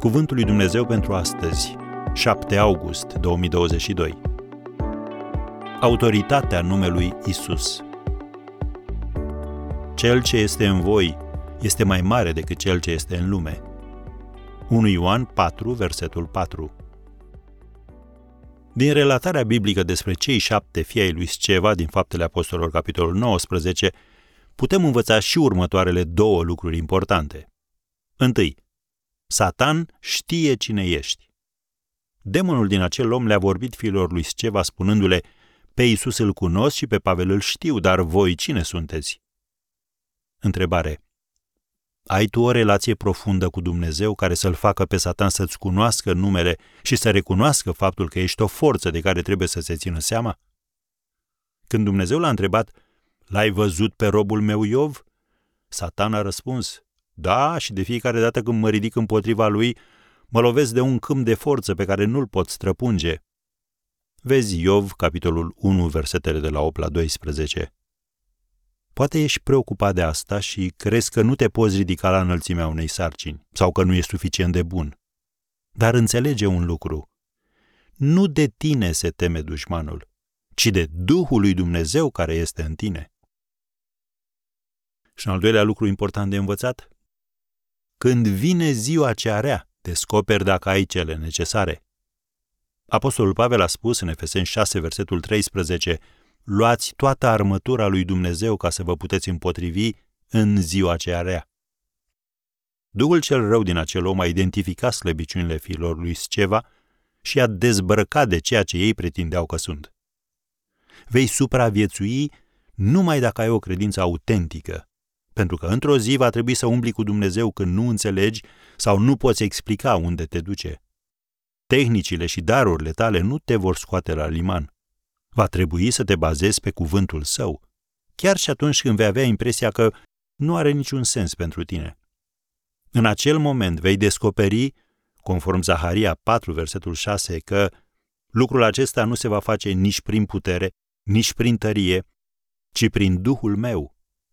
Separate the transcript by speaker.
Speaker 1: Cuvântul lui Dumnezeu pentru astăzi, 7 august 2022. Autoritatea numelui Isus. Cel ce este în voi este mai mare decât cel ce este în lume. 1 Ioan 4, versetul 4. Din relatarea biblică despre cei șapte fii ai lui Sceva din Faptele Apostolilor, capitolul 19, putem învăța și următoarele două lucruri importante. Întâi, Satan știe cine ești. Demonul din acel om le-a vorbit fiilor lui Sceva spunându-le, pe Iisus îl cunosc și pe Pavel îl știu, dar voi cine sunteți? Întrebare. Ai tu o relație profundă cu Dumnezeu care să-l facă pe Satan să-ți cunoască numele și să recunoască faptul că ești o forță de care trebuie să se țină seama? Când Dumnezeu l-a întrebat, L-ai văzut pe robul meu Iov? Satan a răspuns, Da, și de fiecare dată când mă ridic împotriva lui, mă lovesc de un câmp de forță pe care nu-l pot străpunge. Vezi Iov, capitolul 1, versetele de la 8 la 12. Poate ești preocupat de asta și crezi că nu te poți ridica la înălțimea unei sarcini sau că nu ești suficient de bun. Dar înțelege un lucru. Nu de tine se teme dușmanul, ci de Duhul lui Dumnezeu care este în tine. Și un al doilea lucru important de învățat? Când vine ziua cea rea, descoperi dacă ai cele necesare. Apostolul Pavel a spus în Efeseni 6, versetul 13, luați toată armătura lui Dumnezeu ca să vă puteți împotrivi în ziua aceea rea. Duhul cel rău din acel om a identificat slăbiciunile fiilor lui Sceva și a dezbrăcat de ceea ce ei pretindeau că sunt. Vei supraviețui numai dacă ai o credință autentică, pentru că într-o zi va trebui să umbli cu Dumnezeu când nu înțelegi sau nu poți explica unde te duce. Tehnicile și darurile tale nu te vor scoate la liman. Va trebui să te bazezi pe cuvântul său, chiar și atunci când vei avea impresia că nu are niciun sens pentru tine. În acel moment vei descoperi, conform Zaharia 4, versetul 6, că lucrul acesta nu se va face nici prin putere, nici prin tărie, ci prin Duhul meu,